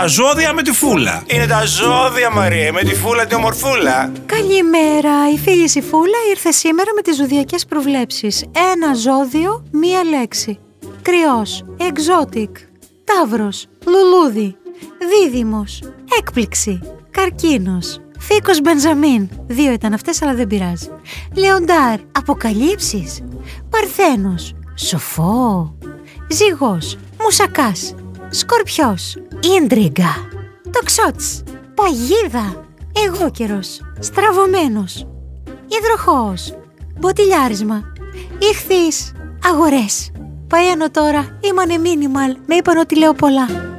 Τα ζώδια με τη φούλα. Είναι τα ζώδια, Μαρία, με τη φούλα τη ομορφούλα. Καλημέρα, η φίλη η Φούλα ήρθε σήμερα με τις ζωδιακές προβλέψεις. Ένα ζώδιο, μία λέξη. Κρυός, exotic, ταύρος, λουλούδι, δίδυμος, έκπληξη, καρκίνος, θήκος Μπενζαμίν. Δύο ήταν αυτές αλλά δεν πειράζει. Λεοντάρ, αποκαλύψεις, παρθένος, σοφό, ζυγός, μουσακάς, σκορπιός, ίντριγκα, τοξότς, παγίδα, εγώκερος, στραβωμένος, υδροχώος, μποτιλιάρισμα, ηχθείς, αγορές. Παένω τώρα, ήμανε μίνιμαλ, με είπαν ότι λέω πολλά.